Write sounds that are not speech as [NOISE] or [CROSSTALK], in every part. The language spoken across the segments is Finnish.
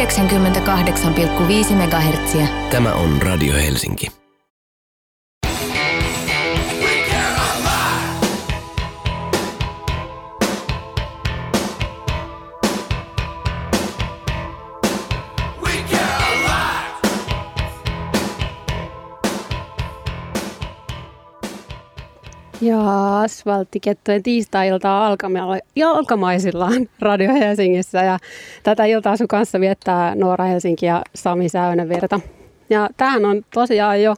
98,5 MHz. Tämä on Radio Helsinki. Ja asfalttikettojen tiistai-iltaa alkamaisillaan [LAUGHS] Radio Helsingissä ja tätä iltaa sun kanssa viettää Noora Helsinki ja Sami Säynävirta. Ja tämähän on tosiaan jo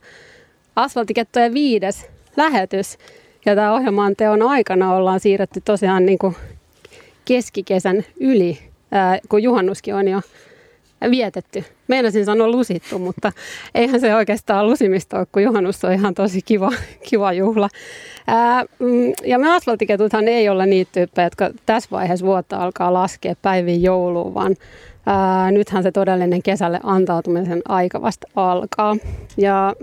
asfalttikettojen viides lähetys ja tämä ohjelman teon aikana ollaan siirretty tosiaan niin kuin keskikesän yli, kun juhannuskin on jo vietetty. Meinasin sanoa lusittu, mutta eihän se oikeastaan lusimista ole, kun juhannus on ihan tosi kiva, [LAUGHS] kiva juhla. Ää, mm, ja me asfaltiketuthan ei ole niitä tyyppejä, jotka tässä vaiheessa vuotta alkaa laskea päivin jouluun, vaan ää, nythän se todellinen kesälle antautumisen aika vasta alkaa. Ja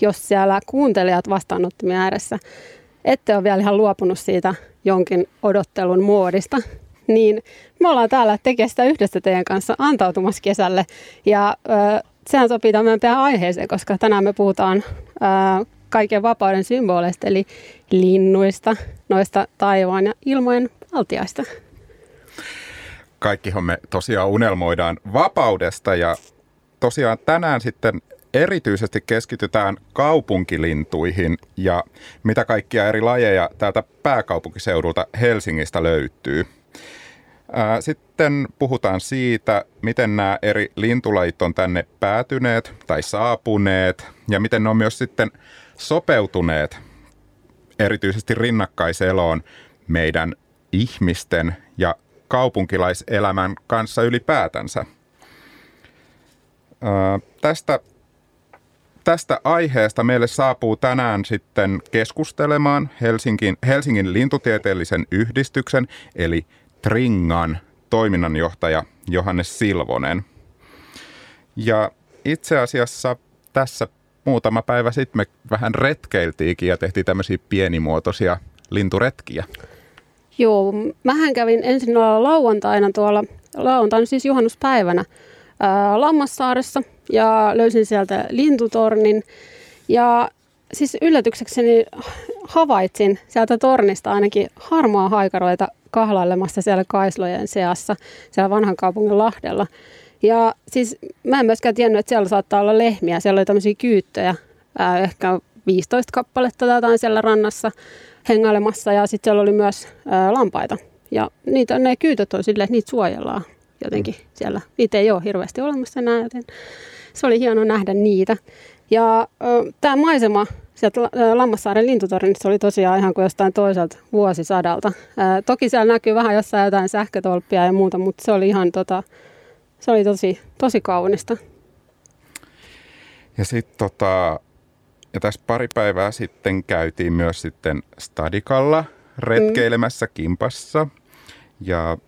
jos siellä kuuntelijat vastaanottimien ääressä ette ole vielä ihan luopunut siitä jonkin odottelun muodista, niin me ollaan täällä tekemään sitä yhdessä teidän kanssa antautumassa kesälle. Ja ö, sehän sopii tämän meidän aiheeseen, koska tänään me puhutaan ö, kaiken vapauden symboleista, eli linnuista, noista taivaan ja ilmojen valtiaista. Kaikkihan me tosiaan unelmoidaan vapaudesta ja tosiaan tänään sitten erityisesti keskitytään kaupunkilintuihin ja mitä kaikkia eri lajeja täältä pääkaupunkiseudulta Helsingistä löytyy. Sitten puhutaan siitä, miten nämä eri lintulajit on tänne päätyneet tai saapuneet ja miten ne on myös sitten sopeutuneet erityisesti rinnakkaiseloon meidän ihmisten ja kaupunkilaiselämän kanssa ylipäätänsä. tästä, tästä aiheesta meille saapuu tänään sitten keskustelemaan Helsingin, Helsingin lintutieteellisen yhdistyksen eli Tringan toiminnanjohtaja Johannes Silvonen. Ja itse asiassa tässä muutama päivä sitten me vähän retkeiltiinkin ja tehtiin tämmöisiä pienimuotoisia linturetkiä. Joo, mähän kävin ensin lauantaina tuolla, lauantaina siis juhannuspäivänä ää, Lammassaaressa ja löysin sieltä lintutornin. Ja siis yllätyksekseni havaitsin sieltä tornista ainakin harmaa haikaroita kahlailemassa siellä kaislojen seassa, siellä vanhan kaupungin Lahdella. Ja siis mä en myöskään tiennyt, että siellä saattaa olla lehmiä. Siellä oli tämmöisiä kyyttöjä, ää, ehkä 15 kappaletta tai jotain siellä rannassa hengailemassa. Ja sitten siellä oli myös ää, lampaita. Ja niitä, ne kyytöt on silleen, että niitä suojellaan jotenkin mm. siellä. Niitä ei ole hirveästi olemassa enää, joten se oli hieno nähdä niitä. Ja tämä maisema sieltä Lammassaaren lintutornista oli tosiaan ihan kuin jostain toiselta vuosisadalta. Ää, toki siellä näkyy vähän jossain jotain sähkötolppia ja muuta, mutta se oli ihan tota, se oli tosi, tosi kaunista. Ja sitten tota, ja tässä pari päivää sitten käytiin myös sitten Stadikalla retkeilemässä mm. Kimpassa. Ja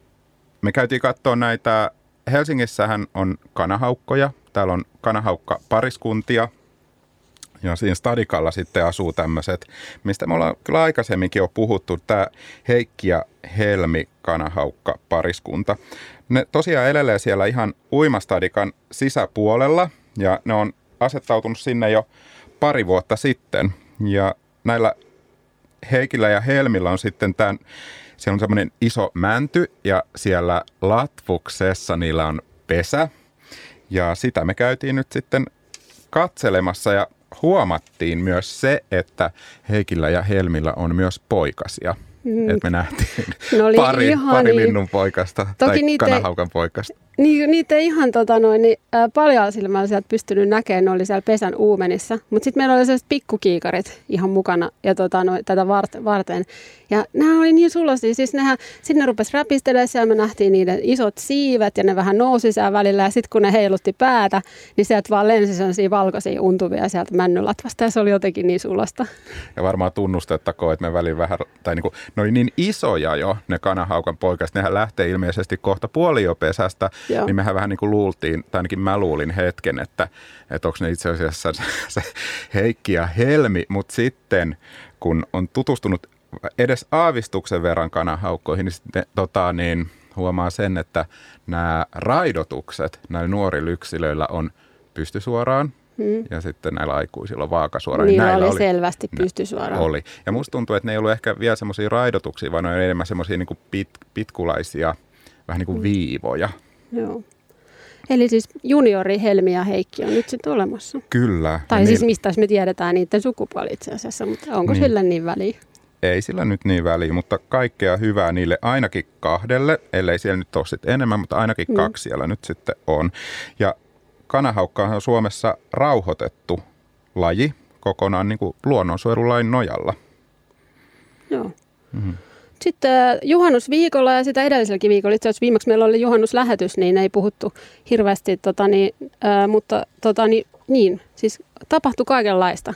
me käytiin katsoa näitä, Helsingissähän on kanahaukkoja, täällä on kanahaukka pariskuntia, ja siinä Stadikalla sitten asuu tämmöiset, mistä me ollaan kyllä aikaisemminkin jo puhuttu, tämä Heikki ja Helmi kanahaukka pariskunta. Ne tosiaan elelee siellä ihan uimastadikan sisäpuolella ja ne on asettautunut sinne jo pari vuotta sitten. Ja näillä Heikillä ja Helmillä on sitten tämän, siellä on semmoinen iso mänty ja siellä latvuksessa niillä on pesä. Ja sitä me käytiin nyt sitten katselemassa ja huomattiin myös se, että Heikillä ja Helmillä on myös poikasia. Mm. Että me nähtiin pari, pari linnun poikasta Toki tai niitä, kanahaukan poikasta. Niin, niitä ei ihan tota noin, niin, äh, paljon silmällä sieltä pystynyt näkemään, ne oli siellä pesän uumenissa. Mutta sitten meillä oli sellaiset pikkukiikarit ihan mukana ja tota noin, tätä varten. Ja nämä oli niin sulosia, siis nehän, sitten ne rupesi räpistelemään siellä, me nähtiin niiden isot siivet ja ne vähän nousi siellä välillä. Ja sitten kun ne heilutti päätä, niin sieltä vaan lensi sellaisia valkoisia untuvia sieltä männylatvasta ja se oli jotenkin niin sulosta. Ja varmaan tunnustettakoon, että me välin vähän, tai niin kuin, ne oli niin isoja jo ne kanahaukan poikaset, nehän lähtee ilmeisesti kohta puoliopesästä Joo. niin mehän vähän niin kuin luultiin, tai ainakin mä luulin hetken, että, että onko ne itse asiassa [LAUGHS] se Heikki ja Helmi, mutta sitten kun on tutustunut edes aavistuksen verran kanahaukkoihin, niin sitten tota, niin huomaa sen, että nämä raidotukset näillä nuorilla yksilöillä on pystysuoraan hmm. ja sitten näillä aikuisilla on vaakasuoraan. Niin näillä oli, oli selvästi pystysuoraan. Oli. Ja musta tuntuu, että ne ei ollut ehkä vielä semmoisia raidotuksia, vaan ne on enemmän semmoisia niin pit, pitkulaisia, vähän niin kuin hmm. viivoja. Joo. Eli siis juniori Helmi ja Heikki on nyt sitten olemassa. Kyllä. Tai niin, siis mistä me tiedetään niiden sukupuoli itse asiassa, mutta onko niin. sillä niin väliä? Ei sillä nyt niin väliä, mutta kaikkea hyvää niille ainakin kahdelle, ellei siellä nyt ole sitten enemmän, mutta ainakin mm. kaksi siellä nyt sitten on. Ja kanahaukka on Suomessa rauhoitettu laji kokonaan niin kuin luonnonsuojelulain nojalla. Joo. Mm-hmm. Sitten juhannusviikolla ja sitä edelliselläkin viikolla, itse asiassa viimeksi meillä oli juhannuslähetys, niin ei puhuttu hirveästi, tota, niin, äh, mutta tota, niin, niin, siis tapahtui kaikenlaista.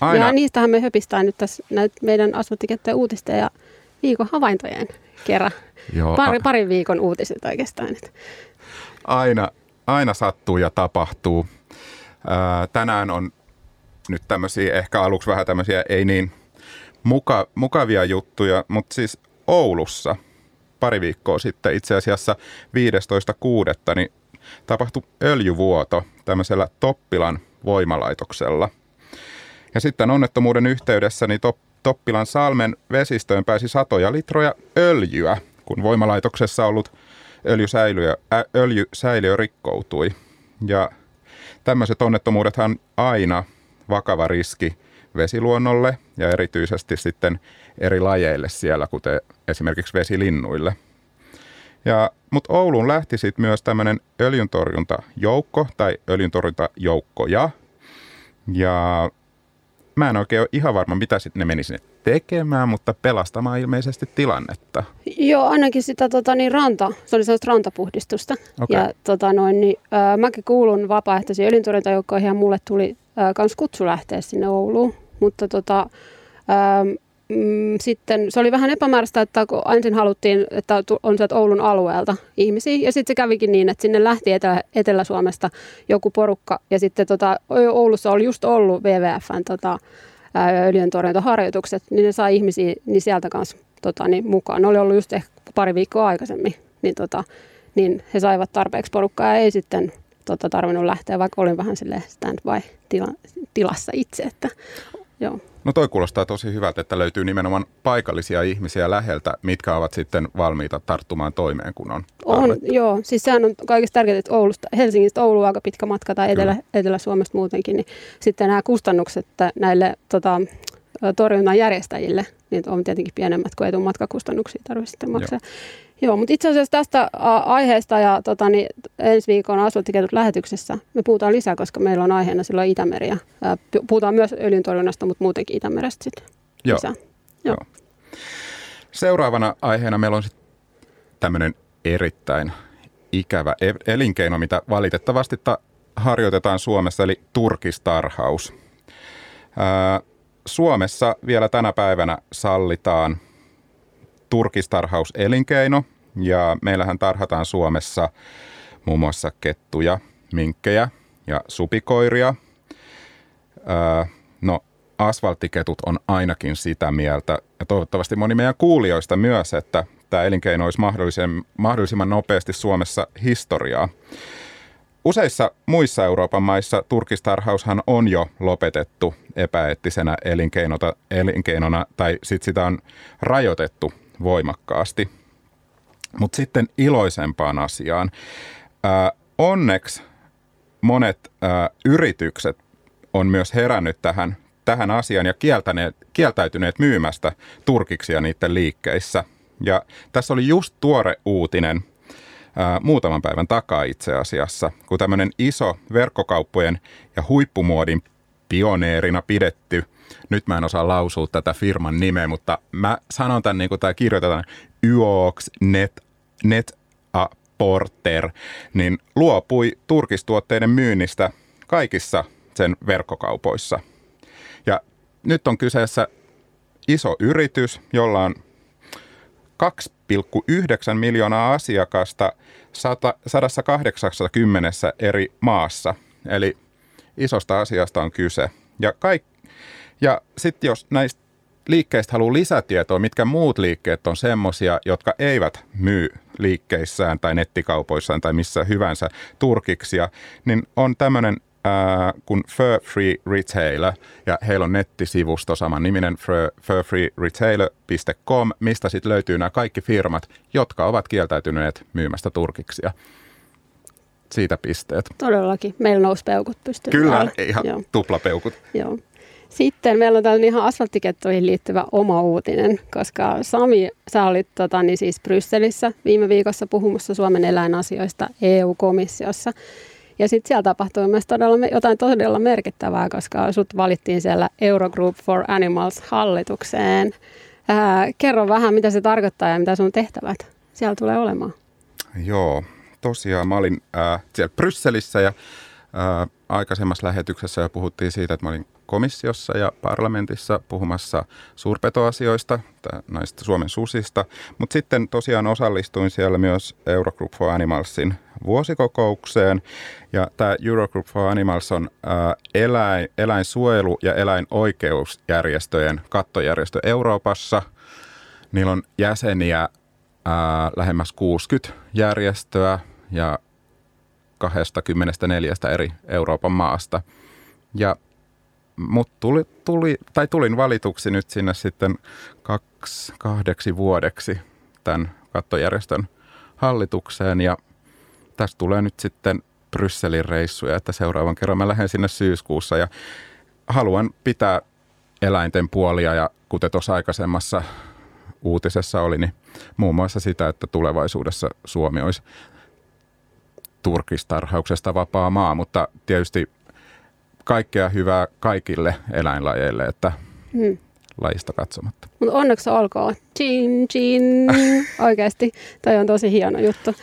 Aina. Ja niistähän me höpistään nyt tässä näitä meidän asfalttiketteen uutisten ja viikon havaintojen kerran. Joo, Pari, parin viikon uutiset oikeastaan. Aina, aina sattuu ja tapahtuu. Ää, tänään on nyt tämmöisiä, ehkä aluksi vähän tämmöisiä ei niin muka, mukavia juttuja, mutta siis Oulussa pari viikkoa sitten itse asiassa 15.6. niin tapahtui öljyvuoto tämmöisellä Toppilan voimalaitoksella. Ja sitten onnettomuuden yhteydessä niin Toppilan salmen vesistöön pääsi satoja litroja öljyä, kun voimalaitoksessa ollut öljysäiliö, ä, öljysäiliö rikkoutui. Ja tämmöiset onnettomuudethan aina vakava riski vesiluonnolle ja erityisesti sitten eri lajeille siellä, kuten esimerkiksi vesilinnuille. Ja, mutta Ouluun lähti sitten myös tämmöinen öljyntorjuntajoukko tai öljyntorjuntajoukkoja. Ja mä en oikein ole ihan varma, mitä sitten ne meni sinne tekemään, mutta pelastamaan ilmeisesti tilannetta. Joo, ainakin sitä tota, niin ranta, se oli sellaista rantapuhdistusta. Okay. Ja tota, noin, niin, äh, mäkin kuulun vapaaehtoisiin öljyntorjuntajoukkoihin ja mulle tuli äh, kutsu lähteä sinne Ouluun. Mutta tota, ähm, mm, sitten se oli vähän epämääräistä, että kun ensin haluttiin, että on sieltä Oulun alueelta ihmisiä, ja sitten se kävikin niin, että sinne lähti Etelä- Etelä-Suomesta joku porukka, ja sitten tota, Oulussa oli just ollut WWFn tota, öljyntorjuntaharjoitukset, niin ne sai ihmisiä niin sieltä kanssa tota, niin mukaan. Ne oli ollut just ehkä pari viikkoa aikaisemmin, niin, tota, niin he saivat tarpeeksi porukkaa. Ja ei sitten tota, tarvinnut lähteä, vaikka olin vähän sille stand-by-tilassa itse, että Joo. No toi kuulostaa tosi hyvältä, että löytyy nimenomaan paikallisia ihmisiä läheltä, mitkä ovat sitten valmiita tarttumaan toimeen, kun on On, joo. Siis sehän on kaikista tärkeintä, että Oulusta, Helsingistä Oulu aika pitkä matka tai Etelä, Etelä-Suomesta muutenkin, niin sitten nämä kustannukset näille tota, torjunnan järjestäjille niin on tietenkin pienemmät kuin etumatkakustannuksia tarvitsisi sitten maksaa. Joo. Joo, mutta itse asiassa tästä aiheesta ja tota, niin, ensi viikon asfalttiketut lähetyksessä me puhutaan lisää, koska meillä on aiheena silloin Itämeri. Ja, puhutaan myös öljyntorjunnasta, mutta muutenkin Itämerestä sitten Joo. lisää. Joo. Joo. Seuraavana aiheena meillä on sitten tämmöinen erittäin ikävä e-, elinkeino, mitä valitettavasti ta- harjoitetaan Suomessa, eli turkistarhaus. Ää, Suomessa vielä tänä päivänä sallitaan – turkistarhauselinkeino ja meillähän tarhataan Suomessa muun muassa kettuja, minkkejä ja supikoiria. Öö, no asfalttiketut on ainakin sitä mieltä ja toivottavasti moni meidän kuulijoista myös, että tämä elinkeino olisi mahdollisimman nopeasti Suomessa historiaa. Useissa muissa Euroopan maissa turkistarhaushan on jo lopetettu epäeettisenä elinkeinona tai sit sitä on rajoitettu voimakkaasti. Mutta sitten iloisempaan asiaan. Ää, onneksi monet ää, yritykset on myös herännyt tähän, tähän asiaan ja kieltäneet, kieltäytyneet myymästä turkiksia niiden liikkeissä. Ja tässä oli just tuore uutinen muutaman päivän takaa itse asiassa, kun tämmöinen iso verkkokauppojen ja huippumuodin pioneerina pidetty – nyt mä en osaa lausua tätä firman nimeä, mutta mä sanon tämän niin kuin tämä kirjoitetaan Yox Net, Net a Porter, niin luopui turkistuotteiden myynnistä kaikissa sen verkkokaupoissa. Ja nyt on kyseessä iso yritys, jolla on 2,9 miljoonaa asiakasta 180 eri maassa. Eli isosta asiasta on kyse. Ja kaikki ja sitten jos näistä liikkeistä haluaa lisätietoa, mitkä muut liikkeet on semmoisia, jotka eivät myy liikkeissään tai nettikaupoissaan tai missä hyvänsä turkiksia, niin on tämmöinen kuin Fur Free Retailer ja heillä on nettisivusto saman niminen furfreeretailer.com, mistä sitten löytyy nämä kaikki firmat, jotka ovat kieltäytyneet myymästä turkiksia. Siitä pisteet. Todellakin. Meillä nousi peukut pystyyn. Kyllä, täällä. ihan Joo. tuplapeukut. Joo. Sitten meillä on tällainen ihan asfalttikettoihin liittyvä oma uutinen, koska Sami, sä olit tota, niin siis Brysselissä viime viikossa puhumassa Suomen eläinasioista EU-komissiossa. Ja sitten siellä tapahtui myös todella, jotain todella merkittävää, koska sut valittiin siellä Eurogroup for Animals hallitukseen. Ää, kerro vähän, mitä se tarkoittaa ja mitä sun tehtävät siellä tulee olemaan. Joo, tosiaan mä olin äh, siellä Brysselissä ja äh, aikaisemmassa lähetyksessä jo puhuttiin siitä, että mä olin komissiossa ja parlamentissa puhumassa suurpetoasioista, näistä Suomen susista. Mutta sitten tosiaan osallistuin siellä myös Eurogroup for Animalsin vuosikokoukseen. Ja tämä Eurogroup for Animals on ää, eläin, eläinsuojelu- ja eläinoikeusjärjestöjen kattojärjestö Euroopassa. Niillä on jäseniä ää, lähemmäs 60 järjestöä ja 24 eri Euroopan maasta. Ja mut tuli, tuli, tai tulin valituksi nyt sinne sitten kaksi, kahdeksi vuodeksi tämän kattojärjestön hallitukseen ja tästä tulee nyt sitten Brysselin reissuja, että seuraavan kerran mä lähden sinne syyskuussa ja haluan pitää eläinten puolia ja kuten tuossa aikaisemmassa uutisessa oli, niin muun muassa sitä, että tulevaisuudessa Suomi olisi turkistarhauksesta vapaa maa, mutta tietysti kaikkea hyvää kaikille eläinlajeille, että hmm. lajista katsomatta. Mutta onneksi olkoon. Chin, chin. [LAUGHS] Oikeasti, toi on tosi hieno juttu.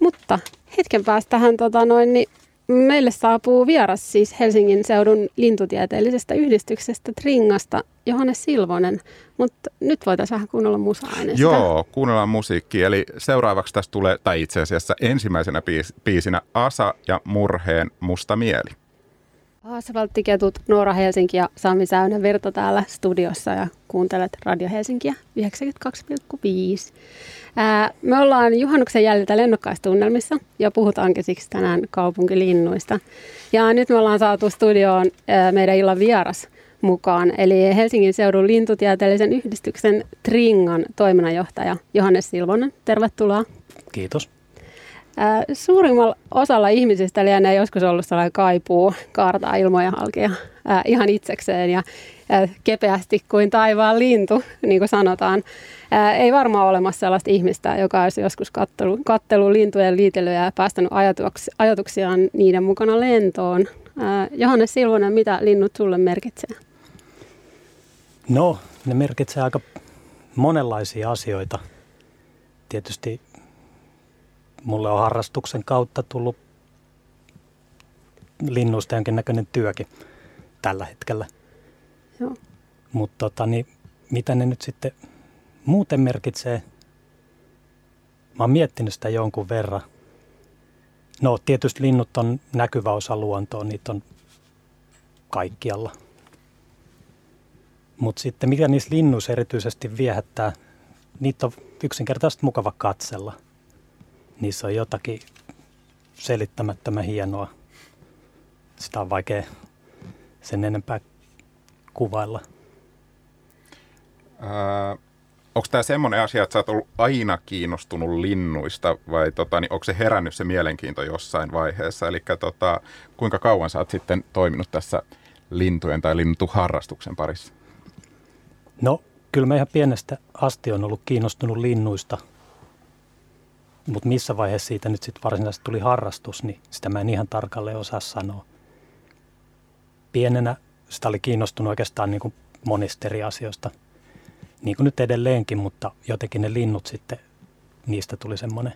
Mutta hetken päästähän tota noin, niin meille saapuu vieras siis Helsingin seudun lintutieteellisestä yhdistyksestä Tringasta, Johannes Silvonen. Mutta nyt voitaisiin vähän kuunnella musaa Joo, kuunnellaan musiikki. Eli seuraavaksi tästä tulee, tai itse asiassa ensimmäisenä biis, biisinä Asa ja Murheen Musta mieli. Asfalttiketut, Noora Helsinki ja Sami Säynä Virta täällä studiossa ja kuuntelet Radio Helsinkiä 92,5. Ää, me ollaan juhannuksen jäljiltä lennokkaistunnelmissa ja puhutaankin siksi tänään kaupunkilinnuista. Ja nyt me ollaan saatu studioon meidän illan vieras mukaan, eli Helsingin seudun lintutieteellisen yhdistyksen Tringan toiminnanjohtaja Johannes Silvonen. Tervetuloa. Kiitos. Suurimmalla osalla ihmisistä lienee joskus ollut sellainen kaipuu kaartaa ilmoja halkia ihan itsekseen ja kepeästi kuin taivaan lintu, niin kuin sanotaan. Ei varmaan olemassa sellaista ihmistä, joka olisi joskus kattelu, kattelu lintujen liitelyjä ja päästänyt ajatuks, ajatuksiaan niiden mukana lentoon. Johannes Silvonen, mitä linnut sulle merkitsee? No, ne merkitsee aika monenlaisia asioita. Tietysti mulle on harrastuksen kautta tullut linnuista jonkinnäköinen työkin tällä hetkellä. Joo. Mutta tota, niin, mitä ne nyt sitten muuten merkitsee? Mä oon miettinyt sitä jonkun verran. No tietysti linnut on näkyvä osa luontoa, niitä on kaikkialla. Mutta sitten mikä niissä linnuissa erityisesti viehättää, niitä on yksinkertaisesti mukava katsella – niissä on jotakin selittämättömän hienoa. Sitä on vaikea sen enempää kuvailla. Ää, onko tämä semmoinen asia, että sä oot ollut aina kiinnostunut linnuista vai tota, niin onko se herännyt se mielenkiinto jossain vaiheessa? Eli tota, kuinka kauan sä oot sitten toiminut tässä lintujen tai lintuharrastuksen parissa? No, kyllä mä ihan pienestä asti on ollut kiinnostunut linnuista – mutta missä vaiheessa siitä nyt sitten varsinaisesti tuli harrastus, niin sitä mä en ihan tarkalleen osaa sanoa. Pienenä sitä oli kiinnostunut oikeastaan niin kuin monista eri asioista, niin kuin nyt edelleenkin, mutta jotenkin ne linnut sitten, niistä tuli semmoinen,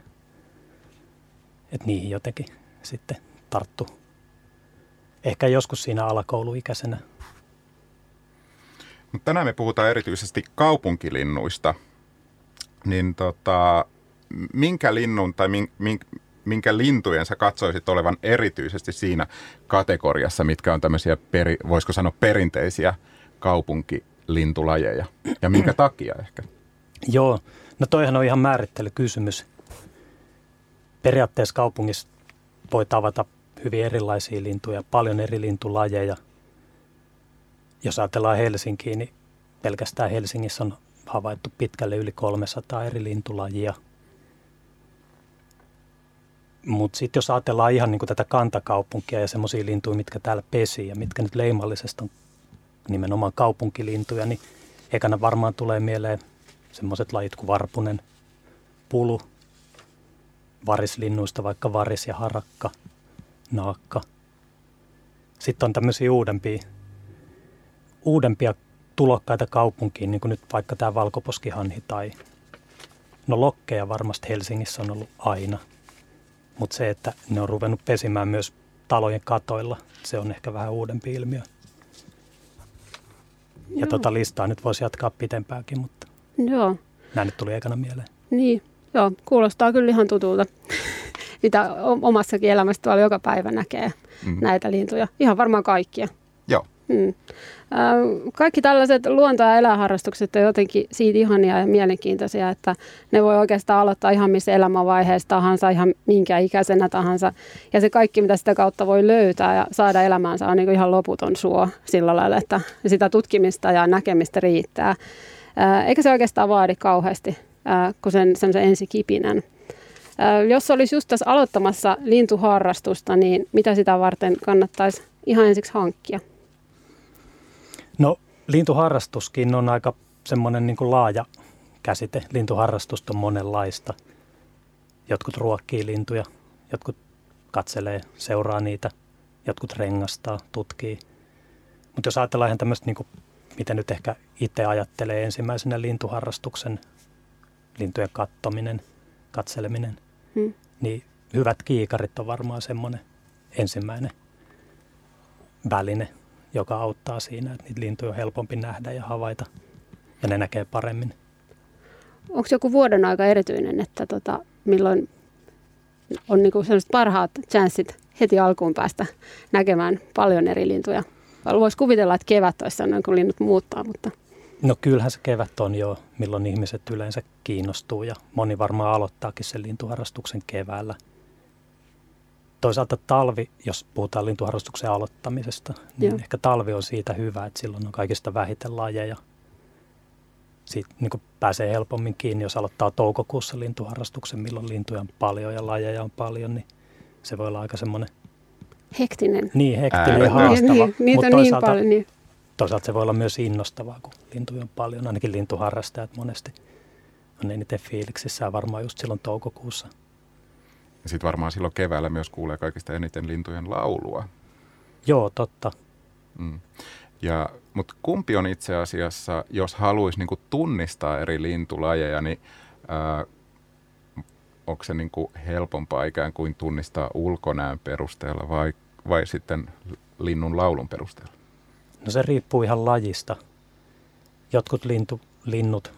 että niihin jotenkin sitten tarttu. Ehkä joskus siinä alakouluikäisenä. Tänään me puhutaan erityisesti kaupunkilinnuista. Niin tota, minkä linnun tai minkä lintujen sä katsoisit olevan erityisesti siinä kategoriassa, mitkä on tämmöisiä, peri, voisiko sanoa perinteisiä kaupunkilintuja? lintulajeja ja minkä [CLEARS THROAT] takia ehkä? Joo, no toihan on ihan määrittelykysymys. Periaatteessa kaupungissa voi tavata hyvin erilaisia lintuja, paljon eri lintulajeja. Jos ajatellaan Helsinkiä, niin pelkästään Helsingissä on havaittu pitkälle yli 300 eri lintulajia. Mutta sitten jos ajatellaan ihan niin tätä kantakaupunkia ja semmoisia lintuja, mitkä täällä pesii ja mitkä nyt leimallisesti on nimenomaan kaupunkilintuja, niin ekana varmaan tulee mieleen semmoiset lajit kuin varpunen, pulu, varislinnuista vaikka varis ja harakka, naakka. Sitten on tämmöisiä uudempia, uudempia tulokkaita kaupunkiin, niin kuin nyt vaikka tämä valkoposkihanhi tai no lokkeja varmasti Helsingissä on ollut aina. Mutta se, että ne on ruvennut pesimään myös talojen katoilla, se on ehkä vähän uudempi ilmiö. Ja Joo. tota listaa nyt voisi jatkaa pitempäänkin, mutta Joo. nämä nyt tuli ekana mieleen. Niin, Joo, kuulostaa kyllä ihan tutulta, [LAUGHS] mitä omassakin elämässä tuolla joka päivä näkee mm. näitä lintuja. Ihan varmaan kaikkia. Hmm. Kaikki tällaiset luonto- ja eläharrastukset on jotenkin siitä ihania ja mielenkiintoisia, että ne voi oikeastaan aloittaa ihan missä elämänvaiheessa tahansa, ihan minkä ikäisenä tahansa. Ja se kaikki, mitä sitä kautta voi löytää ja saada elämäänsä, on niin ihan loputon suo sillä lailla, että sitä tutkimista ja näkemistä riittää. Eikä se oikeastaan vaadi kauheasti kuin sen semmoisen ensikipinän. Jos olisi just tässä aloittamassa lintuharrastusta, niin mitä sitä varten kannattaisi ihan ensiksi hankkia? No lintuharrastuskin on aika semmoinen niin kuin laaja käsite. Lintuharrastusta on monenlaista. Jotkut ruokkii lintuja, jotkut katselee, seuraa niitä, jotkut rengastaa, tutkii. Mutta jos ajatellaan ihan tämmöistä, niin kuin, miten nyt ehkä itse ajattelee ensimmäisenä lintuharrastuksen, lintujen kattominen, katseleminen, hmm. niin hyvät kiikarit on varmaan semmoinen ensimmäinen väline – joka auttaa siinä, että niitä lintuja on helpompi nähdä ja havaita ja ne näkee paremmin. Onko joku vuoden aika erityinen, että tota, milloin on niinku sellaiset parhaat chanssit heti alkuun päästä näkemään paljon eri lintuja? Voisi kuvitella, että kevät olisi sellainen, kun linnut muuttaa, mutta... No kyllähän se kevät on jo, milloin ihmiset yleensä kiinnostuu ja moni varmaan aloittaakin sen lintuharrastuksen keväällä – toisaalta talvi, jos puhutaan lintuharrastuksen aloittamisesta, niin Joo. ehkä talvi on siitä hyvä, että silloin on kaikista vähiten lajeja. Siitä niin pääsee helpommin kiinni, jos aloittaa toukokuussa lintuharrastuksen, milloin lintuja on paljon ja lajeja on paljon, niin se voi olla aika semmoinen... Hektinen. Niin, hektinen ja haastava. Niin, niitä on niin paljon. Niin. Toisaalta se voi olla myös innostavaa, kun lintuja on paljon. Ainakin lintuharrastajat monesti on eniten fiiliksissä varmaan just silloin toukokuussa – ja sitten varmaan silloin keväällä myös kuulee kaikista eniten lintujen laulua. Joo, totta. Mm. Ja, mutta kumpi on itse asiassa, jos haluaisi niin tunnistaa eri lintulajeja, niin ää, onko se niin kuin helpompaa ikään kuin tunnistaa ulkonäön perusteella vai, vai sitten linnun laulun perusteella? No se riippuu ihan lajista. Jotkut lintu, linnut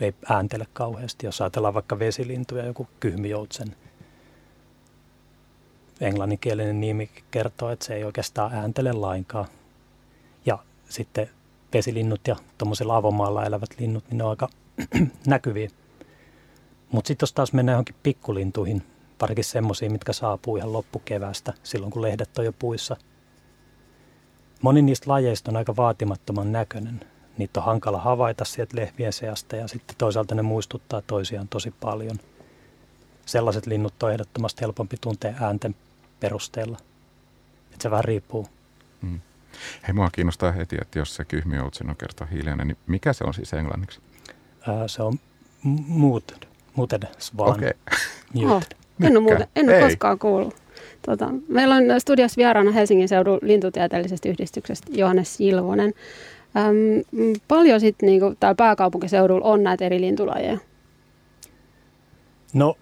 ei ääntele kauheasti. Jos ajatellaan vaikka vesilintuja, joku kyhmijoutsen englanninkielinen nimi kertoo, että se ei oikeastaan ääntele lainkaan. Ja sitten vesilinnut ja tuommoisella avomaalla elävät linnut, niin ne on aika [CLEARS THROAT] näkyviä. Mutta sitten jos taas mennään johonkin pikkulintuihin, varsinkin semmoisiin, mitkä saapuu ihan loppukevästä, silloin kun lehdet on jo puissa. Moni niistä lajeista on aika vaatimattoman näköinen niitä on hankala havaita sieltä lehvien seasta ja sitten toisaalta ne muistuttaa toisiaan tosi paljon. Sellaiset linnut on ehdottomasti helpompi tuntea äänten perusteella. Että se vähän riippuu. Hmm. Hei, mua kiinnostaa heti, että jos se kyhmijoutsen on kerta hiljainen, niin mikä se on siis englanniksi? Ää, se on muted, muted swan. Okay. Oh, en ole, muuten, en ole koskaan kuullut. Tota, meillä on studios vieraana Helsingin seudun lintutieteellisestä yhdistyksestä Johannes Silvonen. Öm, paljon sitten niinku täällä pääkaupunkiseudulla on näitä eri lintulajeja? No,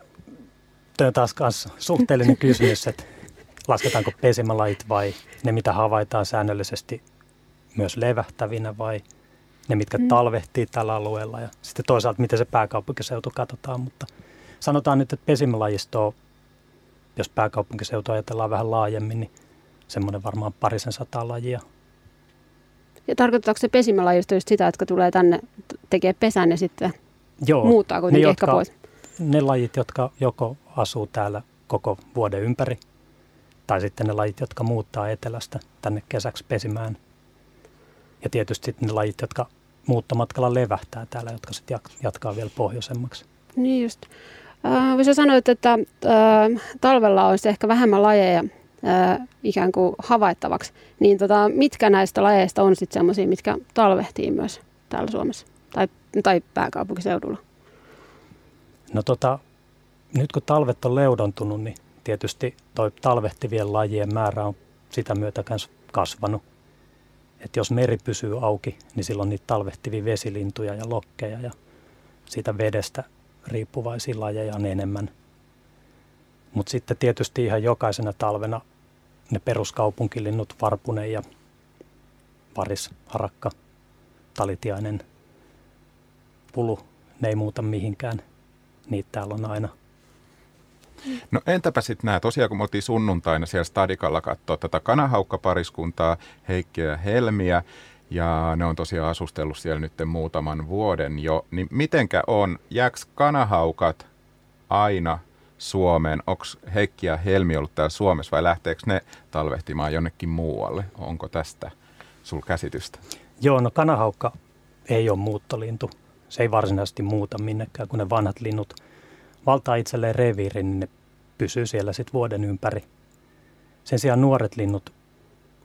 tämä on taas kanssa suhteellinen [LAUGHS] kysymys, että lasketaanko pesimälajit vai ne, mitä havaitaan säännöllisesti myös levähtävinä vai ne, mitkä mm. talvehtii tällä alueella ja sitten toisaalta, miten se pääkaupunkiseutu katsotaan, mutta sanotaan nyt, että pesimälajisto, jos pääkaupunkiseutu ajatellaan vähän laajemmin, niin semmoinen varmaan parisen sataa lajia Ja tarkoittaako se pesimälajista just sitä, jotka tulee tänne tekee pesän ja sitten Joo, muuttaa kuitenkin ne, ehkä jotka, pois? ne lajit, jotka joko asuu täällä koko vuoden ympäri, tai sitten ne lajit, jotka muuttaa etelästä tänne kesäksi pesimään. Ja tietysti sitten ne lajit, jotka muuttomatkalla levähtää täällä, jotka sitten jatkaa vielä pohjoisemmaksi. Niin just. Äh, sä sanoit, että äh, talvella olisi ehkä vähemmän lajeja ikään kuin havaittavaksi. Niin tota, mitkä näistä lajeista on sitten sellaisia, mitkä talvehtii myös täällä Suomessa tai, tai pääkaupunkiseudulla? No tota, nyt kun talvet on leudontunut, niin tietysti toi talvehtivien lajien määrä on sitä myötä myös kasvanut. Et jos meri pysyy auki, niin silloin niitä talvehtivia vesilintuja ja lokkeja ja siitä vedestä riippuvaisia lajeja on enemmän. Mutta sitten tietysti ihan jokaisena talvena ne peruskaupunkilinnut, varpune ja varis, harakka, talitiainen, pulu, ne ei muuta mihinkään. Niitä täällä on aina. No entäpä sitten nämä, tosiaan kun me oltiin sunnuntaina siellä Stadikalla katsoa tätä kanahaukkapariskuntaa, Heikkiä ja Helmiä, ja ne on tosiaan asustellut siellä nyt muutaman vuoden jo, niin mitenkä on, jääks kanahaukat aina Suomeen? Onko Heikki ja Helmi ollut täällä Suomessa vai lähteekö ne talvehtimaan jonnekin muualle? Onko tästä sul käsitystä? Joo, no kanahaukka ei ole muuttolintu. Se ei varsinaisesti muuta minnekään, kun ne vanhat linnut valtaa itselleen reviirin, niin ne pysyy siellä sitten vuoden ympäri. Sen sijaan nuoret linnut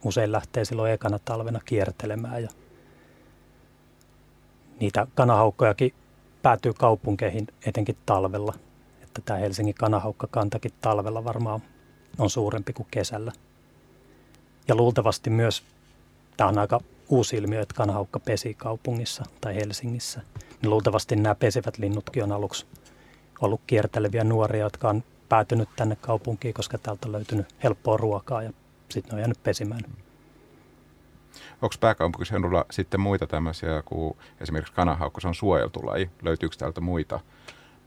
usein lähtee silloin ekana talvena kiertelemään ja niitä kanahaukkojakin päätyy kaupunkeihin etenkin talvella. Että tämä Helsingin kanahaukkakantakin talvella varmaan on suurempi kuin kesällä. Ja luultavasti myös tämä on aika uusi ilmiö, että kanahaukka pesi kaupungissa tai Helsingissä. Niin luultavasti nämä pesivät linnutkin on aluksi ollut kierteleviä nuoria, jotka on päätynyt tänne kaupunkiin, koska täältä on löytynyt helppoa ruokaa ja sitten ne on jäänyt pesimään. Onko pääkaupunkiseudulla sitten muita tämmöisiä kuin esimerkiksi kanahaukko, se on suojeltu laji. Löytyykö täältä muita,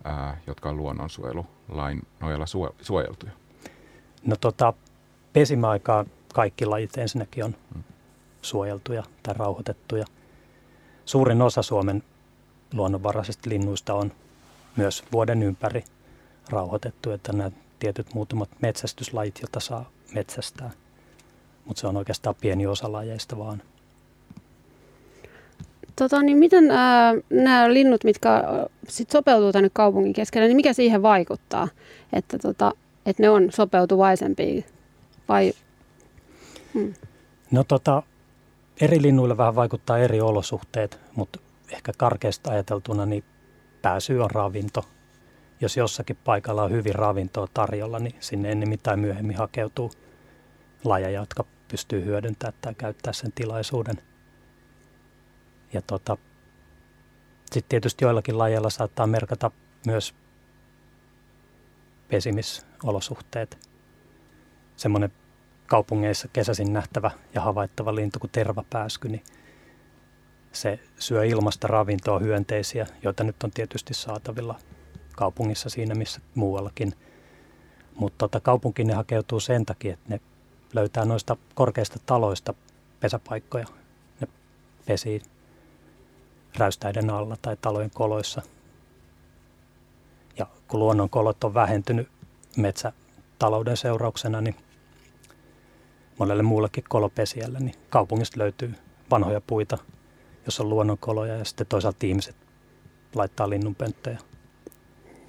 ää, jotka on luonnonsuojelulain nojalla suojeltuja? No tota, pesimäaikaan kaikki lajit ensinnäkin on hmm. suojeltuja tai rauhoitettuja. Suurin osa Suomen luonnonvaraisista linnuista on myös vuoden ympäri rauhoitettu, että nämä tietyt muutamat metsästyslajit, joita saa metsästää. Mutta se on oikeastaan pieni osa lajeista vaan. Tota, niin miten ää, nämä linnut, mitkä sit sopeutuu tänne kaupungin keskelle, niin mikä siihen vaikuttaa, että, tota, että ne on sopeutuvaisempia vai? Hmm. No tota, eri linnuille vähän vaikuttaa eri olosuhteet, mutta ehkä karkeasti ajateltuna niin pääsy on ravinto. Jos jossakin paikalla on hyvin ravintoa tarjolla, niin sinne ennen tai myöhemmin hakeutuu lajeja, jotka pystyy hyödyntämään tai käyttää sen tilaisuuden. Ja tota, sitten tietysti joillakin lajeilla saattaa merkata myös pesimisolosuhteet. Semmoinen kaupungeissa kesäisin nähtävä ja havaittava lintu kuin tervapääsky, niin se syö ilmasta ravintoa hyönteisiä, joita nyt on tietysti saatavilla kaupungissa siinä missä muuallakin. Mutta tota, kaupunkiin ne hakeutuu sen takia, että ne löytää noista korkeista taloista pesäpaikkoja. Ne pesii räystäiden alla tai talojen koloissa. Ja kun luonnon kolot on vähentynyt metsätalouden seurauksena, niin monelle muullekin kolopesiälle, niin kaupungista löytyy vanhoja puita – jos on luonnonkoloja ja sitten toisaalta ihmiset laittaa linnunpönttöjä.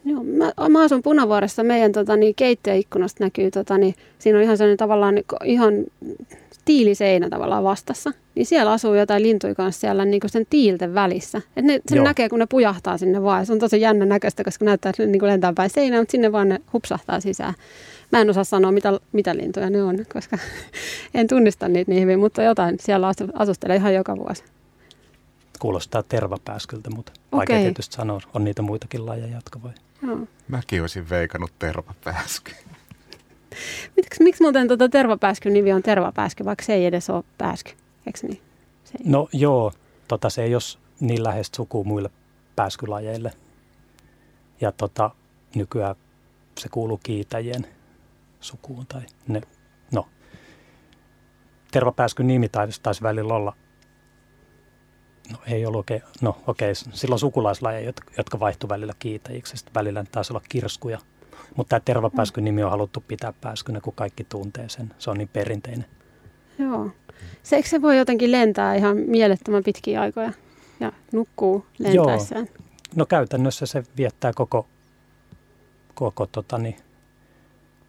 Joo, mä, mä asun Punavuoressa. Meidän tota, niin, keittiöikkunasta näkyy, tota, niin, siinä on ihan sellainen tavallaan niin, ihan tiiliseinä tavallaan vastassa. Niin siellä asuu jotain lintuja kanssa siellä niin sen tiilten välissä. Et ne, sen Joo. näkee, kun ne pujahtaa sinne vaan. Se on tosi jännä näköistä, koska näyttää, että ne niin lentää päin seinään, mutta sinne vaan ne hupsahtaa sisään. Mä en osaa sanoa, mitä, mitä lintuja ne on, koska [LAUGHS] en tunnista niitä niin hyvin, mutta jotain siellä asustelee ihan joka vuosi kuulostaa tervapääskyltä, mutta okay. vaikea tietysti sanoa. On niitä muitakin lajeja, jotka voi. No. Mäkin olisin veikannut tervapääsky. Miksi, miksi muuten tuota tervapääskyn nimi on tervapääsky, vaikka se ei edes ole pääsky? Eikö niin? Se ei. No joo, tota, se ei ole niin läheistä sukua muille pääskylajeille. Ja tota, nykyään se kuuluu kiitäjien sukuun. Tai ne, no, tervapääskyn nimi taisi, taisi välillä olla No ei ollut oikein, no okei, silloin sukulaislajeja, jotka, jotka välillä kiitäjiksi, sitten välillä taisi olla kirskuja. Mutta tämä tervapääskyn nimi on haluttu pitää pääskynä, kun kaikki tuntee sen. Se on niin perinteinen. Joo. Se, eikö se voi jotenkin lentää ihan mielettömän pitkiä aikoja ja nukkuu lentäessään? Joo. No käytännössä se viettää koko, koko totani,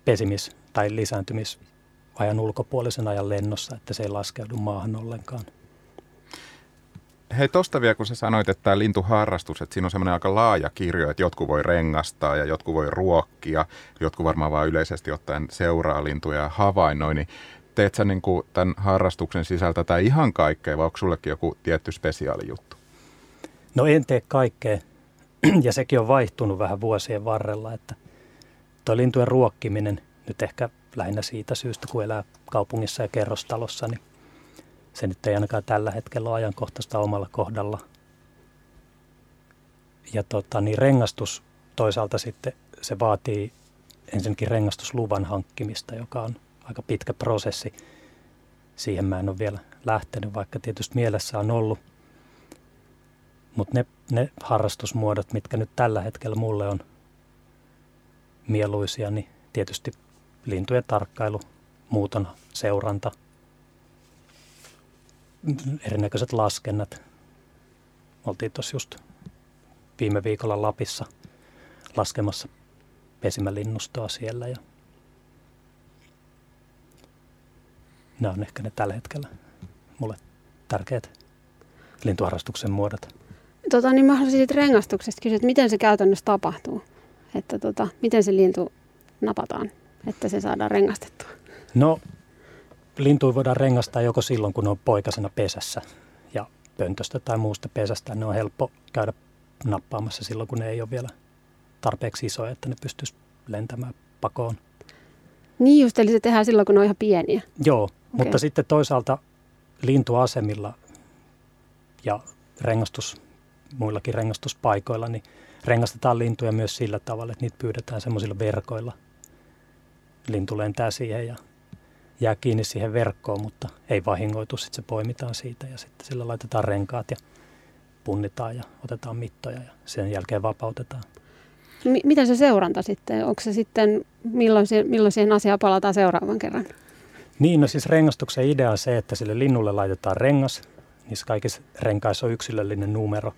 pesimis- tai lisääntymisajan ulkopuolisen ajan lennossa, että se ei laskeudu maahan ollenkaan. Hei, tosta vielä kun sä sanoit, että tämä lintuharrastus, että siinä on semmoinen aika laaja kirjo, että jotkut voi rengastaa ja jotkut voi ruokkia, jotkut varmaan vaan yleisesti ottaen seuraa lintuja ja havainnoi, niin teet sä niin kuin tämän harrastuksen sisältä tai ihan kaikkea vai onko sullekin joku tietty spesiaalijuttu? No en tee kaikkea [CLEARS THROAT] ja sekin on vaihtunut vähän vuosien varrella, että tuo lintujen ruokkiminen nyt ehkä lähinnä siitä syystä, kun elää kaupungissa ja kerrostalossa, niin se nyt ei ainakaan tällä hetkellä ole ajankohtaista omalla kohdalla. Ja tota, niin rengastus toisaalta sitten se vaatii ensinnäkin rengastusluvan hankkimista, joka on aika pitkä prosessi. Siihen mä en ole vielä lähtenyt, vaikka tietysti mielessä on ollut. Mutta ne, ne harrastusmuodot, mitkä nyt tällä hetkellä mulle on mieluisia, niin tietysti lintujen tarkkailu, muuton seuranta – erinäköiset laskennat. Oltiin tuossa just viime viikolla Lapissa laskemassa pesimälinnustoa siellä ja nämä on ehkä ne tällä hetkellä mulle tärkeät lintuharrastuksen muodot. Tota, niin mä haluaisin siitä rengastuksesta kysyä, että miten se käytännössä tapahtuu? Että tota, miten se lintu napataan, että se saadaan rengastettua? No lintuja voidaan rengastaa joko silloin, kun ne on poikasena pesässä ja pöntöstä tai muusta pesästä. Ne on helppo käydä nappaamassa silloin, kun ne ei ole vielä tarpeeksi isoja, että ne pystyisi lentämään pakoon. Niin just, eli se tehdään silloin, kun ne on ihan pieniä. Joo, okay. mutta sitten toisaalta lintuasemilla ja rengastus, muillakin rengastuspaikoilla, niin rengastetaan lintuja myös sillä tavalla, että niitä pyydetään semmoisilla verkoilla. Lintu lentää siihen ja jää kiinni siihen verkkoon, mutta ei vahingoitu. Sitten se poimitaan siitä ja sitten sillä laitetaan renkaat ja punnitaan ja otetaan mittoja ja sen jälkeen vapautetaan. M- mitä se seuranta sitten? Onko se sitten, milloin, se, milloin siihen asiaan palataan seuraavan kerran? Niin, no siis rengastuksen idea on se, että sille linnulle laitetaan rengas. Niissä kaikissa renkaissa on yksilöllinen numero.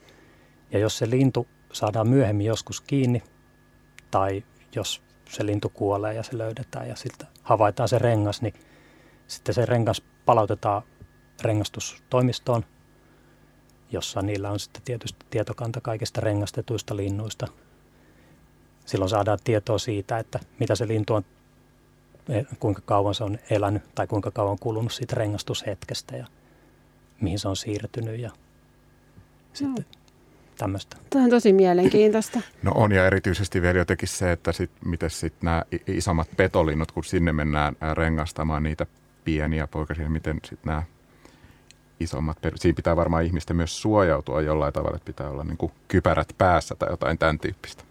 Ja jos se lintu saadaan myöhemmin joskus kiinni, tai jos se lintu kuolee ja se löydetään ja sitten havaitaan se rengas, niin sitten se rengas palautetaan rengastustoimistoon, jossa niillä on sitten tietysti tietokanta kaikista rengastetuista linnuista. Silloin saadaan tietoa siitä, että mitä se lintu on, e, kuinka kauan se on elänyt tai kuinka kauan on kulunut siitä rengastushetkestä ja mihin se on siirtynyt ja sitten no. tämmöistä. Tämä on tosi mielenkiintoista. [LAUGHS] No on ja erityisesti vielä jotenkin se, että sit, miten sitten nämä isommat petolinnut, kun sinne mennään rengastamaan niitä pieniä poikasia, miten sitten nämä isommat, siinä pitää varmaan ihmisten myös suojautua jollain tavalla, että pitää olla niin kuin kypärät päässä tai jotain tämän tyyppistä.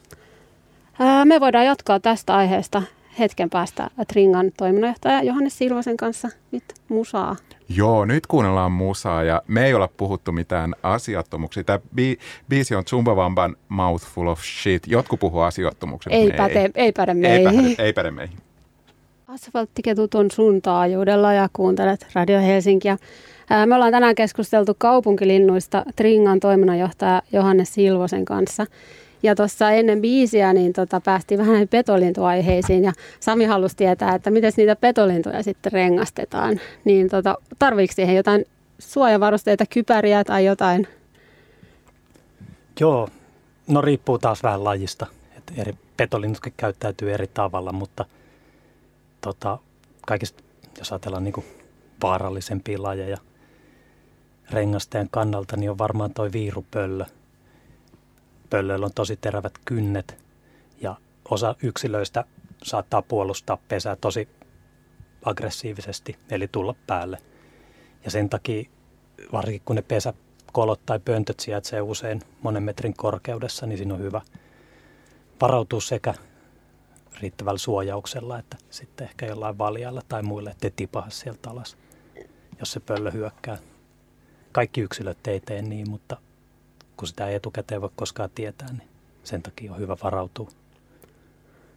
me voidaan jatkaa tästä aiheesta hetken päästä Tringan toiminnanjohtaja Johannes Silvosen kanssa nyt musaa. Joo, nyt kuunnellaan musaa ja me ei olla puhuttu mitään asiattomuuksia. Tämä bi- biisi on Zumbawamban Mouthful of Shit. Jotkut puhuu asiattomuksista. Ei, ei, ei päde meihin. Ei päde, ei päde meihin. Asfalttiketut on sun taajuudella ja kuuntelet Radio Helsinkiä. Me ollaan tänään keskusteltu kaupunkilinnuista Tringan toiminnanjohtaja Johannes Silvosen kanssa. Ja tuossa ennen biisiä niin tota, päästiin vähän petolintuaiheisiin ja Sami halusi tietää, että miten niitä petolintuja sitten rengastetaan. Niin tota, tarviiko siihen jotain suojavarusteita, kypäriä tai jotain? Joo, no riippuu taas vähän lajista. Että eri petolinnutkin käyttäytyy eri tavalla, mutta – tota, kaikista, jos ajatellaan niin vaarallisempia lajeja rengasteen kannalta, niin on varmaan toi viirupöllö. Pöllöillä on tosi terävät kynnet ja osa yksilöistä saattaa puolustaa pesää tosi aggressiivisesti, eli tulla päälle. Ja sen takia, varsinkin kun ne pesäkolot tai pöntöt sijaitsee usein monen metrin korkeudessa, niin siinä on hyvä varautua sekä riittävällä suojauksella, että sitten ehkä jollain valjalla tai muille, ettei tipaha sieltä alas, jos se pöllö hyökkää. Kaikki yksilöt ei tee niin, mutta kun sitä ei etukäteen voi koskaan tietää, niin sen takia on hyvä varautua.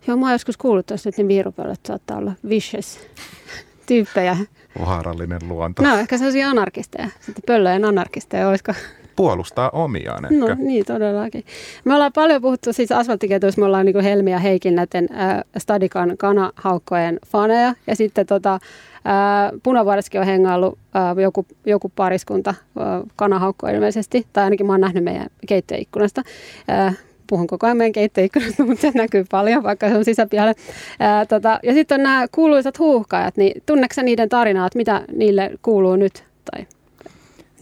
Joo, mä oon joskus kuullut tuossa, että ne viirupöllöt saattaa olla vicious [LAUGHS] tyyppejä. Vaarallinen luonto. No ehkä sellaisia anarkisteja. Sitten pöllöjen anarkisteja, olisiko? Puolustaa omiaan ehkä. No niin, todellakin. Me ollaan paljon puhuttu siis asfalttiketuissa, me ollaan niin kuin Helmi ja Heikin näiden äh, Stadikan kanahaukkojen faneja. Ja sitten tota, äh, Punavuoreskin on hengaillut äh, joku, joku pariskunta äh, kanahaukkoa ilmeisesti. Tai ainakin mä oon nähnyt meidän keittiöikkunasta. Äh, puhun koko ajan meidän keittiöikkunasta, [LAUGHS] mutta se näkyy paljon, vaikka se on sisäpihalle. Ää, tota, ja sitten on nämä kuuluisat huuhkajat, niin tunneeko niiden tarinaa, että mitä niille kuuluu nyt? Tai?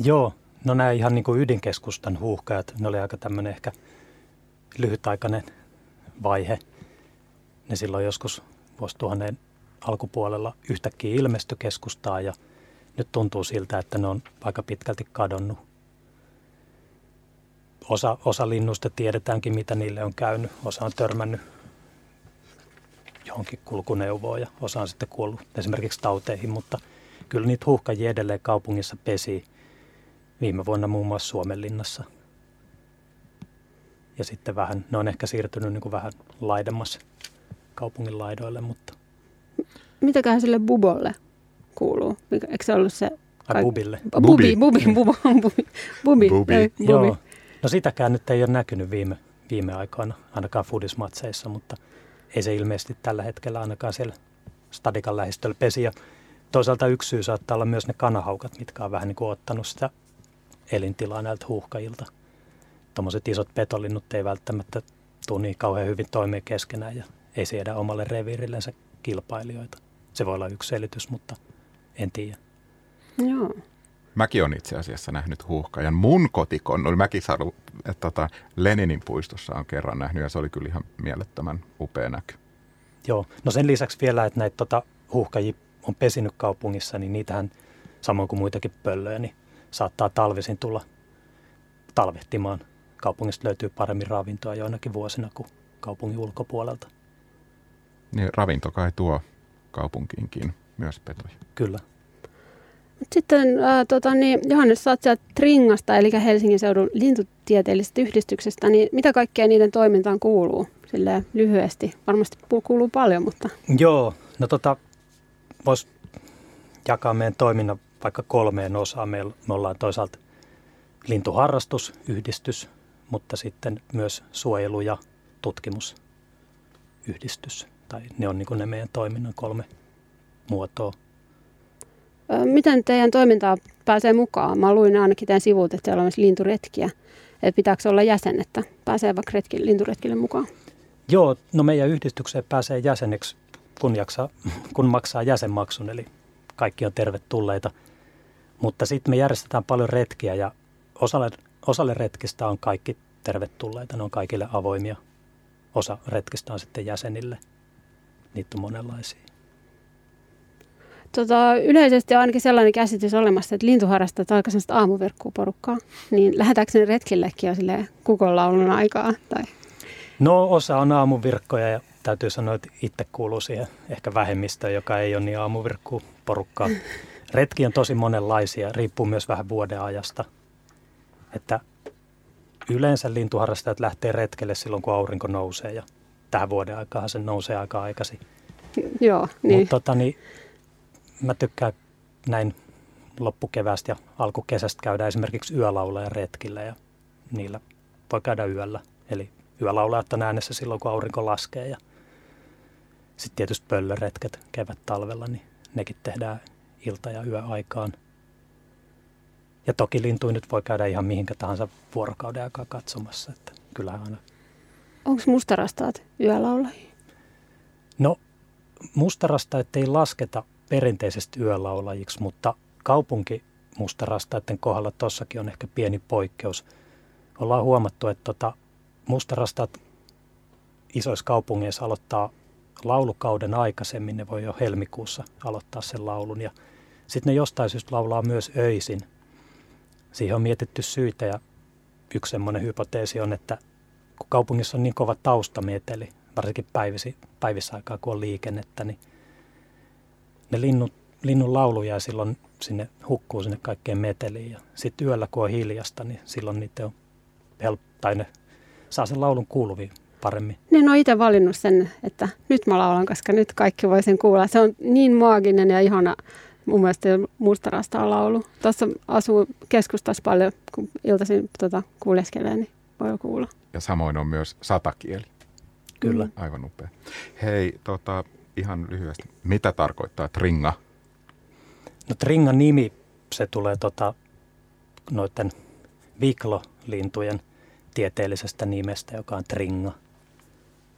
Joo, no nämä ihan niin kuin ydinkeskustan huuhkajat, ne oli aika tämmöinen ehkä lyhytaikainen vaihe. Ne silloin joskus vuosituhannen alkupuolella yhtäkkiä ilmestyi keskustaan ja nyt tuntuu siltä, että ne on aika pitkälti kadonnut osa, osa linnusta tiedetäänkin, mitä niille on käynyt. Osa on törmännyt johonkin kulkuneuvoon ja osa on sitten kuollut esimerkiksi tauteihin, mutta kyllä niitä huuhkajia edelleen kaupungissa pesi viime vuonna muun muassa Suomenlinnassa. Ja sitten vähän, ne on ehkä siirtynyt niin kuin vähän laidemmassa kaupungin laidoille, mutta... Mitäköhän sille bubolle kuuluu? Eikö se ollut se... Ai bubille? Bubi, bubi, bubi, bubi, [LAUGHS] bubi. Bubi. Joo, No sitäkään nyt ei ole näkynyt viime, viime aikoina, ainakaan foodismatseissa, mutta ei se ilmeisesti tällä hetkellä ainakaan siellä stadikan lähistöllä pesi. Ja toisaalta yksi syy saattaa olla myös ne kanahaukat, mitkä on vähän niin kuin ottanut sitä elintilaa näiltä huuhkajilta. Tuommoiset isot petolinnut ei välttämättä tule niin kauhean hyvin toimeen keskenään ja ei siedä omalle reviirillensä kilpailijoita. Se voi olla yksi selitys, mutta en tiedä. Joo. Mäkin olen itse asiassa nähnyt huuhkajan. Mun kotikon oli Mäkisalu, että tota, Leninin puistossa on kerran nähnyt ja se oli kyllä ihan mielettömän upea näky. Joo, no sen lisäksi vielä, että näitä tota, huuhkajia on pesinyt kaupungissa, niin niitähän samoin kuin muitakin pöllöjä, niin saattaa talvisin tulla talvehtimaan. Kaupungista löytyy paremmin ravintoa joinakin vuosina kuin kaupungin ulkopuolelta. Niin ravinto kai tuo kaupunkiinkin myös petoja. Kyllä. Sitten äh, tota, niin, Johannes, sä oot Tringasta, eli Helsingin seudun lintutieteellisestä yhdistyksestä, niin mitä kaikkea niiden toimintaan kuuluu? Silleen lyhyesti. Varmasti kuuluu paljon, mutta... Joo, no tota, voisi jakaa meidän toiminnan vaikka kolmeen osaan. Me, me ollaan toisaalta lintuharrastusyhdistys, mutta sitten myös suojelu- ja tutkimusyhdistys. Tai ne on niin ne meidän toiminnan kolme muotoa. Miten teidän toimintaa pääsee mukaan? Mä luin ainakin teidän sivulta, että siellä on myös linturetkiä. Että pitääkö olla jäsen, että pääsee vaikka retki, linturetkille mukaan? Joo, no meidän yhdistykseen pääsee jäseneksi, kun, jaksaa, [LAUGHS] kun maksaa jäsenmaksun, eli kaikki on tervetulleita. Mutta sitten me järjestetään paljon retkiä ja osalle, osalle retkistä on kaikki tervetulleita, ne on kaikille avoimia. Osa retkistä on sitten jäsenille, niitä on monenlaisia. Tota, yleisesti on ainakin sellainen käsitys olemassa, että lintuharrastajat on aika sellaista aamuverkkuporukkaa. Niin lähdetäänkö ne retkillekin jo sille kukonlaulun aikaa? Tai? No osa on aamuvirkkoja ja täytyy sanoa, että itse kuuluu siihen ehkä vähemmistöön, joka ei ole niin aamuvirkkuporukkaa. [LAUGHS] Retki on tosi monenlaisia, riippuu myös vähän vuoden ajasta. Että yleensä lintuharrastajat lähtee retkelle silloin, kun aurinko nousee ja tähän vuoden aikaan se nousee aika aikaisin. Joo, niin. Mutta tota, niin, mä tykkään näin loppukeväästä ja alkukesästä käydä esimerkiksi yölaulaja retkillä ja niillä voi käydä yöllä. Eli yölaulajat on äänessä silloin, kun aurinko laskee ja sitten tietysti pöllöretket kevät talvella, niin nekin tehdään ilta- ja yöaikaan. Ja toki lintuja nyt voi käydä ihan mihinkä tahansa vuorokauden aikaa katsomassa, että kyllähän aina. Onko mustarastaat yölaulajia? No mustarasta, ei lasketa perinteisesti yölaulajiksi, mutta kaupunkimustarastaiden kohdalla tossakin on ehkä pieni poikkeus. Ollaan huomattu, että tota, mustarastat isoissa kaupungeissa aloittaa laulukauden aikaisemmin, ne voi jo helmikuussa aloittaa sen laulun ja sitten ne jostain syystä laulaa myös öisin. Siihen on mietitty syitä ja yksi semmoinen hypoteesi on, että kun kaupungissa on niin kova taustamieteli, varsinkin päivissä, päivissä aikaa kun on liikennettä, niin ne linnut linnun laulu jää silloin sinne, hukkuu sinne kaikkeen meteliin. Ja sitten yöllä, kun on hiljasta, niin silloin niitä on helppo, tai ne saa sen laulun kuuluviin paremmin. Niin on itse valinnut sen, että nyt mä laulan, koska nyt kaikki voi sen kuulla. Se on niin maaginen ja ihana mun mielestä mustarasta laulu. Tuossa asuu keskustassa paljon, kun iltaisin tota, kuuleskelee, niin voi kuulla. Ja samoin on myös satakieli. Kyllä. Mm. Aivan upea. Hei, tota, ihan lyhyesti, mitä tarkoittaa tringa? No tringa nimi, se tulee tota, noiden viiklolintujen tieteellisestä nimestä, joka on tringa.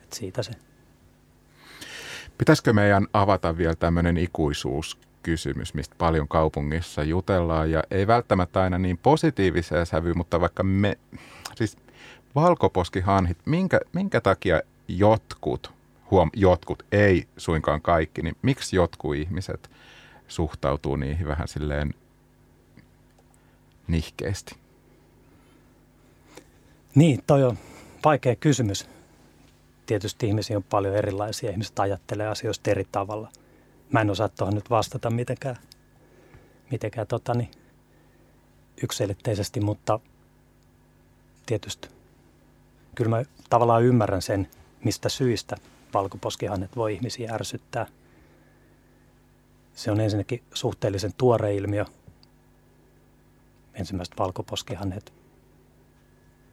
Et siitä se. Pitäisikö meidän avata vielä tämmöinen ikuisuuskysymys, mistä paljon kaupungissa jutellaan ja ei välttämättä aina niin positiiviseen sävyyn, mutta vaikka me, siis valkoposkihanhit, minkä, minkä takia jotkut, huom, jotkut, ei suinkaan kaikki, niin miksi jotkut ihmiset suhtautuu niihin vähän silleen nihkeästi? Niin, toi on vaikea kysymys. Tietysti ihmisiä on paljon erilaisia. Ihmiset ajattelee asioista eri tavalla. Mä en osaa tuohon nyt vastata mitenkään, mitenkään totani, yksilitteisesti, mutta tietysti kyllä mä tavallaan ymmärrän sen, mistä syistä valkoposkihannet voi ihmisiä ärsyttää. Se on ensinnäkin suhteellisen tuore ilmiö. Ensimmäiset valkoposkihannet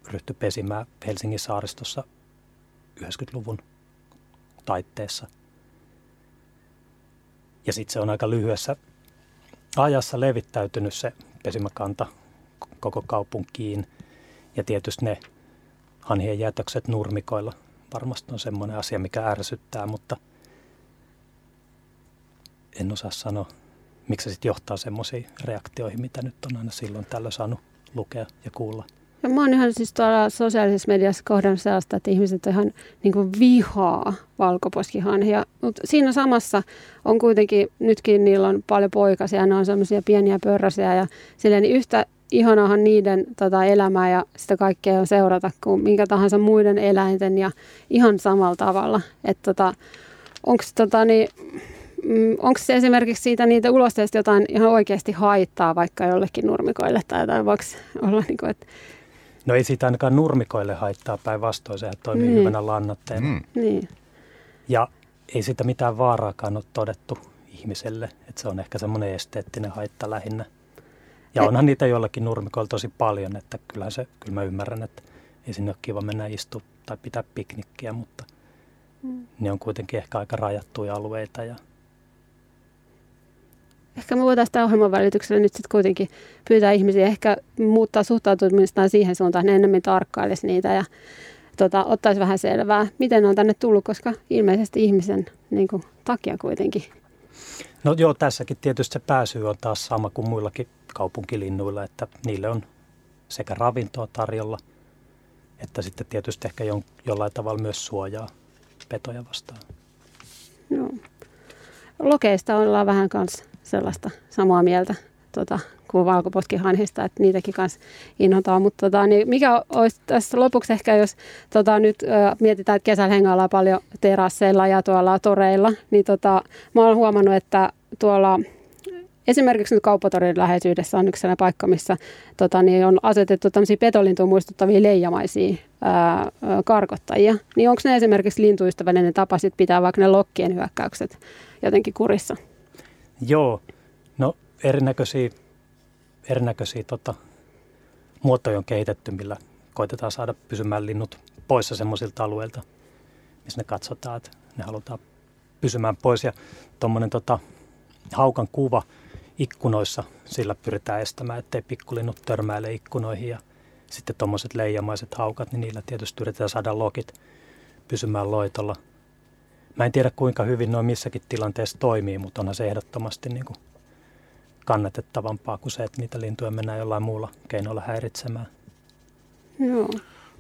ryhtyi pesimään Helsingin saaristossa 90-luvun taitteessa. Ja sitten se on aika lyhyessä ajassa levittäytynyt se pesimäkanta koko kaupunkiin. Ja tietysti ne hanhien jätökset nurmikoilla varmasti on semmoinen asia, mikä ärsyttää, mutta en osaa sanoa, miksi se sitten johtaa semmoisiin reaktioihin, mitä nyt on aina silloin tällöin saanut lukea ja kuulla. Ja mä oon ihan siis tuolla sosiaalisessa mediassa kohdannut sellaista, että ihmiset ihan niin kuin vihaa valkoposkihanhia. Mutta siinä samassa on kuitenkin, nytkin niillä on paljon poikasia, ne on semmoisia pieniä pörrösiä ja silleen niin yhtä ihanahan niiden tota, elämää ja sitä kaikkea on seurata kuin minkä tahansa muiden eläinten ja ihan samalla tavalla. Että tota, onko tota, niin, mm, onko se esimerkiksi siitä niitä ulosteista jotain ihan oikeasti haittaa vaikka jollekin nurmikoille tai jotain, voiko olla niin kuin, että No ei siitä ainakaan nurmikoille haittaa päinvastoin, sehän toimii niin. hyvänä lannoitteena. Mm. Niin. Ja ei sitä mitään vaaraakaan ole todettu ihmiselle, että se on ehkä semmoinen esteettinen haitta lähinnä. Ja onhan niitä joillakin nurmikoilla tosi paljon, että kyllähän se, kyllä mä ymmärrän, että ei sinne ole kiva mennä istua tai pitää piknikkiä, mutta mm. ne on kuitenkin ehkä aika rajattuja alueita ja ehkä me voitaisiin tämän ohjelman välityksellä nyt sitten kuitenkin pyytää ihmisiä ehkä muuttaa suhtautumistaan siihen suuntaan, että ne enemmän tarkkailisi niitä ja tota, ottaisi vähän selvää, miten ne on tänne tullut, koska ilmeisesti ihmisen niin kuin, takia kuitenkin. No joo, tässäkin tietysti se pääsy on taas sama kuin muillakin kaupunkilinnuilla, että niille on sekä ravintoa tarjolla, että sitten tietysti ehkä jo, jollain tavalla myös suojaa petoja vastaan. Joo. Lokeista ollaan vähän kanssa sellaista samaa mieltä tota, kuin valkoposkihanhista, että niitäkin kanssa innotaan. Mutta tota, niin mikä olisi tässä lopuksi ehkä, jos tota, nyt ö, mietitään, että kesällä hengaillaan paljon terasseilla ja tuolla toreilla, niin tota, mä olen huomannut, että tuolla Esimerkiksi nyt kauppatorin läheisyydessä on yksi sellainen paikka, missä tota, niin on asetettu tämmöisiä petolintuja muistuttavia leijamaisia ää, karkottajia. Niin onko ne esimerkiksi lintuystävällinen tapa sit pitää vaikka ne lokkien hyökkäykset jotenkin kurissa? Joo, no erinäköisiä, erinäköisiä tota, muotoja on kehitetty, millä koitetaan saada pysymään linnut poissa semmoisilta alueilta, missä ne katsotaan, että ne halutaan pysymään pois. Ja tuommoinen tota, haukan kuva ikkunoissa, sillä pyritään estämään, ettei pikkulinnut törmäile ikkunoihin. Ja sitten tuommoiset leijamaiset haukat, niin niillä tietysti yritetään saada lokit pysymään loitolla – Mä en tiedä kuinka hyvin noin missäkin tilanteessa toimii, mutta onhan se ehdottomasti niin kuin kannatettavampaa kuin se, että niitä lintuja mennään jollain muulla keinoilla häiritsemään. Joo.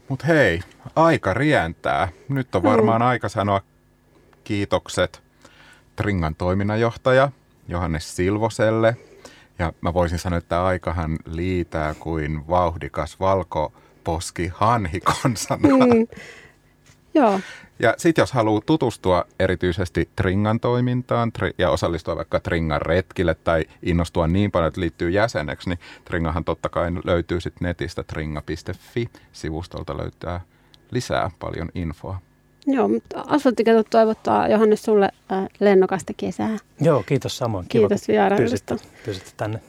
Mutta hei, aika rientää. Nyt on varmaan mm. aika sanoa kiitokset Tringan toiminnanjohtaja Johannes Silvoselle. Ja mä voisin sanoa, että aikahan liitää kuin vauhdikas valkoposki hanhikonsana. Mm. Joo. Ja sitten jos haluaa tutustua erityisesti Tringan toimintaan ja osallistua vaikka Tringan retkille tai innostua niin paljon, että liittyy jäseneksi, niin Tringahan totta kai löytyy sitten netistä tringa.fi-sivustolta löytää lisää paljon infoa. Joo, mutta asfalttiketot toivottaa Johannes sulle äh, lennokasta kesää. Joo, kiitos samoin. Kiitos vierailusta. Pysytte tänne.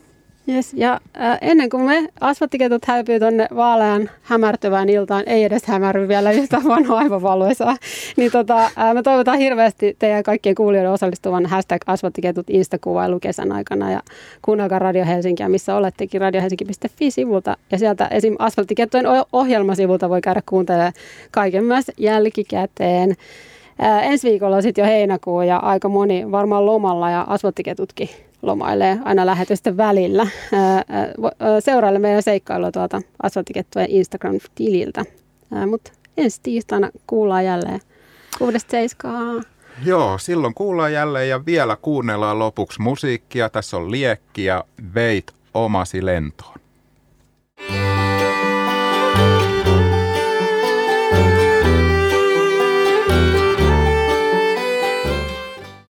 Yes, ja äh, ennen kuin me asfalttiketut häipyy tuonne vaalean hämärtyvään iltaan, ei edes hämärry vielä yhtä vanhaa aivan valoisaa, [LAUGHS] niin tota, äh, me toivotaan hirveästi teidän kaikkien kuulijoiden osallistuvan hashtag asfalttiketut Insta-kuvailu kesän aikana ja kuunnelkaa Radio Helsinkiä, missä olettekin radiohelsinki.fi-sivulta ja sieltä esim. asfalttikettujen ohjelmasivulta voi käydä kuuntelemaan kaiken myös jälkikäteen. Ää, ensi viikolla on sitten jo heinäkuu ja aika moni varmaan lomalla ja asfalttiketutkin lomailee aina lähetysten välillä. Seuraile meidän seikkailua tuolta asfalttikettujen Instagram-tililtä. Mutta ensi tiistaina kuullaan jälleen kuudesta seiskaa. Joo, silloin kuullaan jälleen ja vielä kuunnellaan lopuksi musiikkia. Tässä on Liekki ja Veit omasi lento.